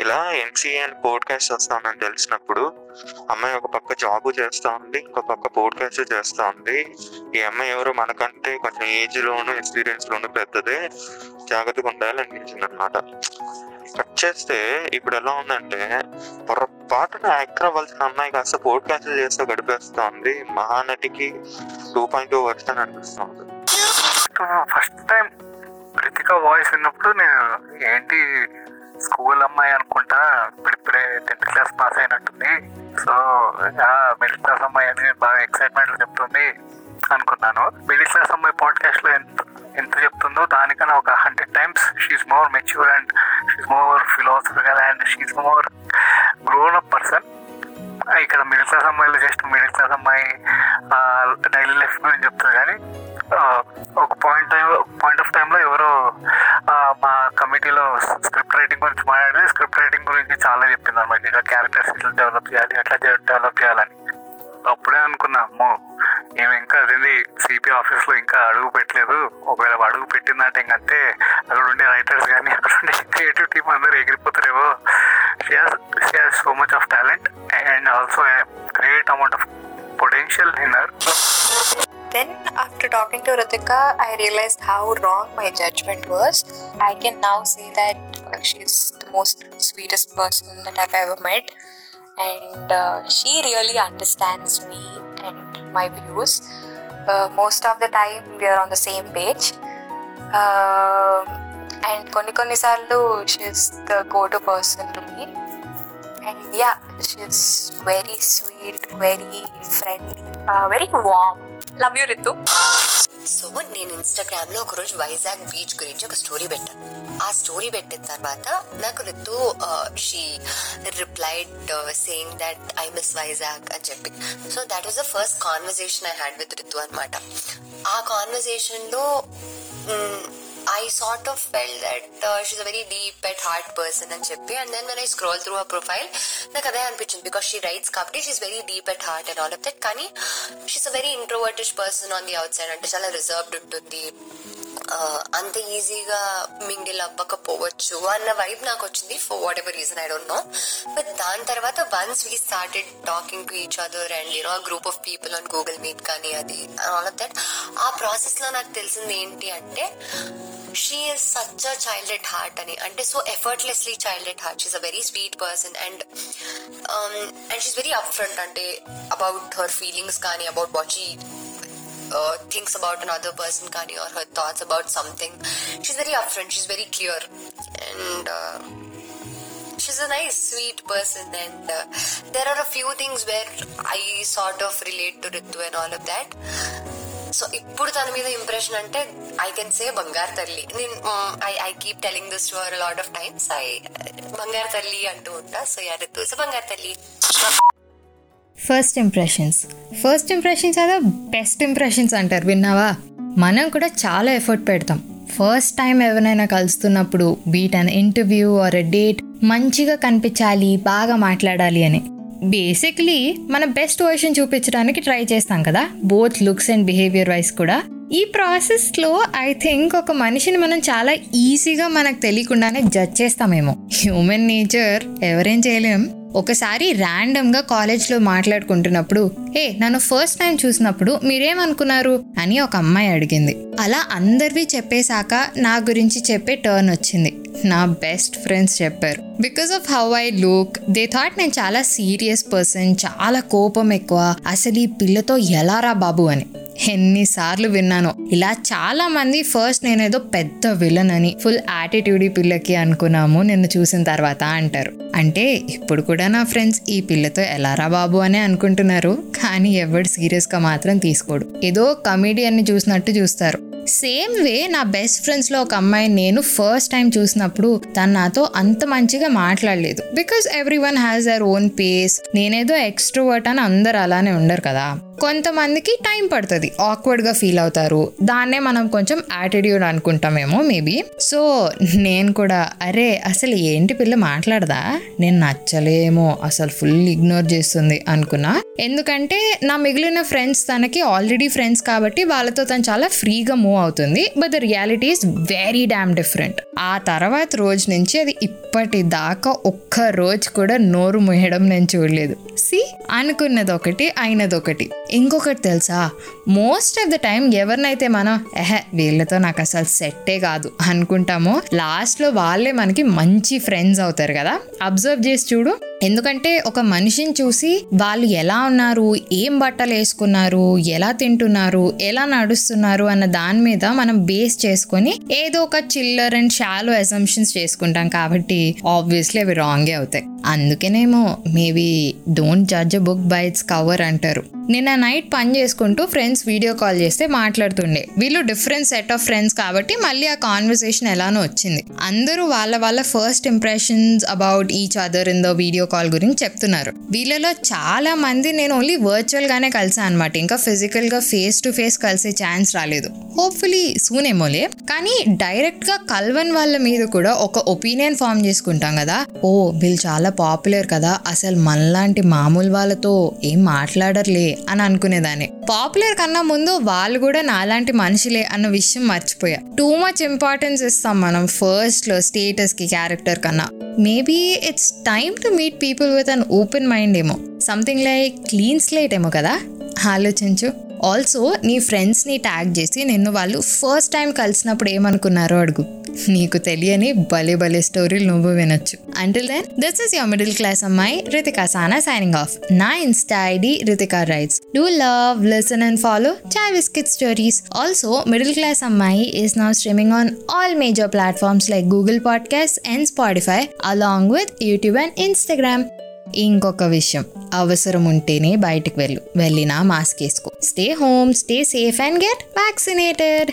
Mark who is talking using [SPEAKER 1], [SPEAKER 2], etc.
[SPEAKER 1] ఇలా ఎంసీఏ అని పోడ్కాస్ట్ చేస్తానని తెలిసినప్పుడు అమ్మాయి ఒక పక్క జాబ్ చేస్తా ఉంది ఇంకో పక్క పోడ్కాస్ట్ చేస్తా ఉంది. ఈ అమ్మాయి ఎవరు మనకంటే కొంచెం ఏజ్ లోను ఎక్స్పీరియన్స్ లోను పెద్దదే. జాగ్రత్తగా ఉండాలి అనిపించింది అనమాట కట్ చేస్తే ఇప్పుడు ఎలా ఉందంటే పొరపాటున యాక్టర్ అవ్వాల్సిన అమ్మాయి కాస్త పోడ్కాస్ట్ చేస్తూ గడిపేస్తుంది. మహానటికి టూ పాయింట్ టూ వర్షన్ అనిపిస్తుంది.
[SPEAKER 2] ఫస్ట్ టైం కృతిక వాయిస్ విన్నప్పుడు నేను ఏంటి స్కూల్ అమ్మాయి అనుకుంటా ఇప్పుడిప్పుడే టెన్త్ క్లాస్ పాస్ అయినట్టుంది. సో మిడిల్ క్లాస్ అమ్మాయి అని బాగా ఎక్సైట్మెంట్ చెప్తుంది అనుకున్నాను. మిడిల్ క్లాస్ అమ్మాయి పాడ్కాస్ట్లో ఎంత ఎంత చెప్తుందో దానికన్నా ఒక hundred times she's more mature and she's more philosophical and she's more grown up person ఇక్కడ మిడిల్ క్లాస్ అమ్మాయిలు జస్ట్ మిడిల్ క్లాస్ అమ్మాయి డైలీ లైఫ్ గురించి చెప్తుంది కానీ ఒక పాయింట్ ఇండస్ట్రీలు డెవలప్ చేయాలి అట్లా డెవలప్ చేయాలని. అప్పుడే అనుకున్నాము మేము ఇంకా అదేంది సిపి ఆఫీస్లో ఇంకా అడుగు పెట్టలేదు. ఒకవేళ అడుగు పెట్టిందంటే ఇంకంటే అక్కడ ఉండే రైటర్స్ కానీ అక్కడ ఉండే క్రియేటివ్ టీమ్ అందరూ ఎగిరిపోతారేమో she's she's so much of talent and also great amount of potential in her
[SPEAKER 3] Then, after talking to Ritika, I realized how wrong my judgment was. I can now say that uh, she's the most sweetest person that I've ever met, and uh, she really understands me and my views. Uh, most of the time, we are on the same page. Um and కొన్ని కొన్నిసార్లు she's the go to person to me and yeah she's very sweet very friendly Very warm love you Ritu
[SPEAKER 4] so నేను ఇన్స్టాగ్రామ్లో ఒకరోజు Vizag beach గురించి ఒక story పెట్టాను ఆ story పెట్టిన తర్వాత నాకు Ritu she replied saying that I miss Vizag అని చెప్పి. So that was the first conversation I had with Ritu అనమాట ఆ కాన్వర్జేషన్లో I sort of felt that she's a very deep at heart person అని చెప్పి and then when I scroll through a profile నాకు అదే అనిపించింది because she writes కాబట్టి she's very deep at heart and all of that కానీ she's a very introvertish person on the outside అంటే చాలా reserved ఉంటుంది. అంత ఈజీగా మింగిల్ అవ్వకపోవచ్చు అన్న వైబ్ నాకు వచ్చింది for whatever reason I don't know but దాని తర్వాత once we started talking to each other and you know group of people on Google Meet కానీ అది ఆల్ ఆఫ్ దట్ ఆ ప్రాసెస్లో నాకు తెలిసింది ఏంటి అంటే she is such a child at heart అని. అంటే so effortlessly child at heart she's a very sweet person and and she's very up front అంటే అబౌట్ హర్ ఫీలింగ్స్ కానీ about what she uh, thinks about another person kani or her thoughts about something she's very upfront she's very clear and uh, she's a nice sweet person and uh, there are a few things where i sort of relate to ritu and all of that so ఇప్పుడు తన మీద impression అంటే I can say బంగారు తల్లి నేను I I keep telling this to our lot of times I బంగారు తల్లి అంటూ ఉంటా సో యా రితు సో బంగారు తల్లి
[SPEAKER 5] ఫస్ట్ ఇంప్రెషన్స్ ఫస్ట్ ఇంప్రెషన్స్ అదే బెస్ట్ ఇంప్రెషన్స్ అంటారు విన్నావా? మనం కూడా చాలా ఎఫర్ట్ పెడతాం. ఫస్ట్ టైం ఎవరైనా కలుస్తున్నప్పుడు be it an interview or a date మంచిగా కనిపించాలి బాగా మాట్లాడాలి అని. బేసిక్లీ మన బెస్ట్ వర్షన్ చూపించడానికి ట్రై చేస్తాం కదా. Both looks and behaviour wise కూడా. ఈ ప్రాసెస్లో ఐ థింక్ ఒక మనిషిని మనం చాలా ఈజీగా మనకు తెలియకుండానే జడ్జ్ చేస్తామేమో. హ్యూమన్ నేచర్ ఎవరేం చేయలేం. ఒకసారి ర్యాండమ్గా కాలేజ్లో మాట్లాడుకుంటున్నప్పుడు ఏ నన్ను ఫస్ట్ టైం చూసినప్పుడు మీరేమనుకున్నారు? అని ఒక అమ్మాయి అడిగింది. అలా అందరివి చెప్పేశాక నా గురించి చెప్పే టర్న్ వచ్చింది. నా బెస్ట్ ఫ్రెండ్స్ చెప్పారు. Because of how I look they thought నేను చాలా సీరియస్ పర్సన్ చాలా కోపం ఎక్కువ అసలు ఈ పిల్లతో ఎలా రా బాబు అని. ఎన్నిసార్లు విన్నాను. ఇలా చాలా మంది ఫస్ట్ నేనేదో పెద్ద విలన్ అని ఫుల్ యాటిట్యూడ్ ఈ పిల్లకి అనుకున్నాము నిన్ను చూసిన తర్వాత అంటారు. అంటే ఇప్పుడు కూడా నా ఫ్రెండ్స్ ఈ పిల్లతో ఎలారా బాబు అనే అనుకుంటున్నారు కానీ ఎవడు సీరియస్గా మాత్రం తీసుకోడు. ఏదో కమీడియన్ని చూసినట్టు చూస్తారు. సేమ్ వే నా బెస్ట్ ఫ్రెండ్స్లో ఒక అమ్మాయి నేను ఫస్ట్ టైం చూసినప్పుడు తను నాతో అంత మంచిగా మాట్లాడలేదు. Because everyone has their own pace నేనేదో ఎక్స్ట్రోవర్ట్ అని అందరు అలానే ఉండరు కదా. కొంతమందికి టైం పడుతుంది. ఆక్వర్డ్గా ఫీల్ అవుతారు. దాన్నే మనం కొంచెం యాటిట్యూడ్ అనుకుంటామేమో మేబీ. సో నేను కూడా అరే అసలు ఏంటి పిల్ల మాట్లాడదా? నేను నచ్చలేమో అసలు ఫుల్ ఇగ్నోర్ చేస్తుంది అనుకున్నా. ఎందుకంటే నా మిగిలిన ఫ్రెండ్స్ తనకి ఆల్రెడీ ఫ్రెండ్స్ కాబట్టి వాళ్ళతో తను చాలా ఫ్రీగా మూవ్ అవుతుంది. But the reality is very damn different ఆ తర్వాత రోజు నుంచి అది ఇప్పటిదాకా ఒక్క రోజు కూడా నోరు ముయ్యడం నేను చూడలేదు. సి అనుకున్నది ఒకటి అయినది ఒకటి ఇంకొకటి తెలుసా? మోస్ట్ ఆఫ్ ద టైం ఎవరినైతే మనం ఎహె వీళ్ళతో నాకు అసలు సెట్టే కాదు అనుకుంటామో లాస్ట్లో వాళ్ళే మనకి మంచి ఫ్రెండ్స్ అవుతారు కదా? అబ్జర్వ్ చేసి చూడు. ఎందుకంటే ఒక మనిషిని చూసి వాళ్ళు ఎలా ఉన్నారు ఏం బట్టలు వేసుకున్నారు ఎలా తింటున్నారు ఎలా నడుస్తున్నారు అన్న దాని మీద మనం బేస్ చేసుకొని ఏదో ఒక చిల్లర్ అండ్ షాలో అసంప్షన్స్ చేసుకుంటాం కాబట్టి ఆబ్వియస్లీ అవి రాంగే అవుతాయి. అందుకేనేమో maybe don't judge book by its cover అంటారు. నిన్న నైట్ పని చేసుకుంటూ ఫ్రెండ్స్ వీడియో కాల్ చేస్తే మాట్లాడుతుండే. వీళ్ళు డిఫరెంట్ సెట్ ఆఫ్ ఫ్రెండ్స్ కాబట్టి మళ్ళీ ఆ కాన్వర్సేషన్ ఎలానో వచ్చింది. అందరూ వాళ్ళ వాళ్ళ first impressions about each other in the video call గురించి చెప్తున్నారు. వీళ్ళలో చాలా మంది నేను ఓన్లీ వర్చువల్ గానే కలిసాను అనమాట ఇంకా ఫిజికల్గా ఫేస్ టు ఫేస్ కలిసే ఛాన్స్ రాలేదు. హోప్ఫుల్లీ సూన్ ఏమోలే. కానీ డైరెక్ట్గా కల్వన్ వాళ్ళ మీద కూడా ఒక ఒపీనియన్ ఫామ్ చేసుకుంటాం కదా. ఓ వీళ్ళు చాలా పాపులర్ కదా అసలు మనలాంటి మామూలు వాళ్ళతో ఏం మాట్లాడర్లే అని అనుకునేదాన్ని. పాపులర్ కన్నా ముందు వాళ్ళు కూడా నాలాంటి మనుషులే అన్న విషయం మర్చిపోయా. టూ మచ్ ఇంపార్టెన్స్ ఇస్తాం మనం ఫస్ట్లో స్టేటస్కి క్యారెక్టర్ కన్నా. Maybe it's time to meet people with an open mind ఏమో. సంథింగ్ లైక్ క్లీన్ స్లేట్ ఏమో కదా? ఆలోచించు. ఆల్సో నీ ఫ్రెండ్స్ని ట్యాగ్ చేసి నిన్ను వాళ్ళు ఫస్ట్ టైం కలిసినప్పుడు ఏమనుకున్నారో అడుగు. నీకు తెలియని భలే భలే స్టోరీలు నువ్వు వినొచ్చు. Until then this is your middle class అమ్మాయి రితికా సానా సైనింగ్ ఆఫ్ నా Insta ID Ritika writes do love listen and follow Chai Biscuit Stories also middle class అమ్మాయి is now streaming on all major platforms like Google podcast and Spotify along with YouTube and Instagram ఇంకొక విషయం అవసరం ఉంటేనే బయటికి వెళ్ళు. వెళ్ళినా mask వేసుకో. Stay home stay safe and get vaccinated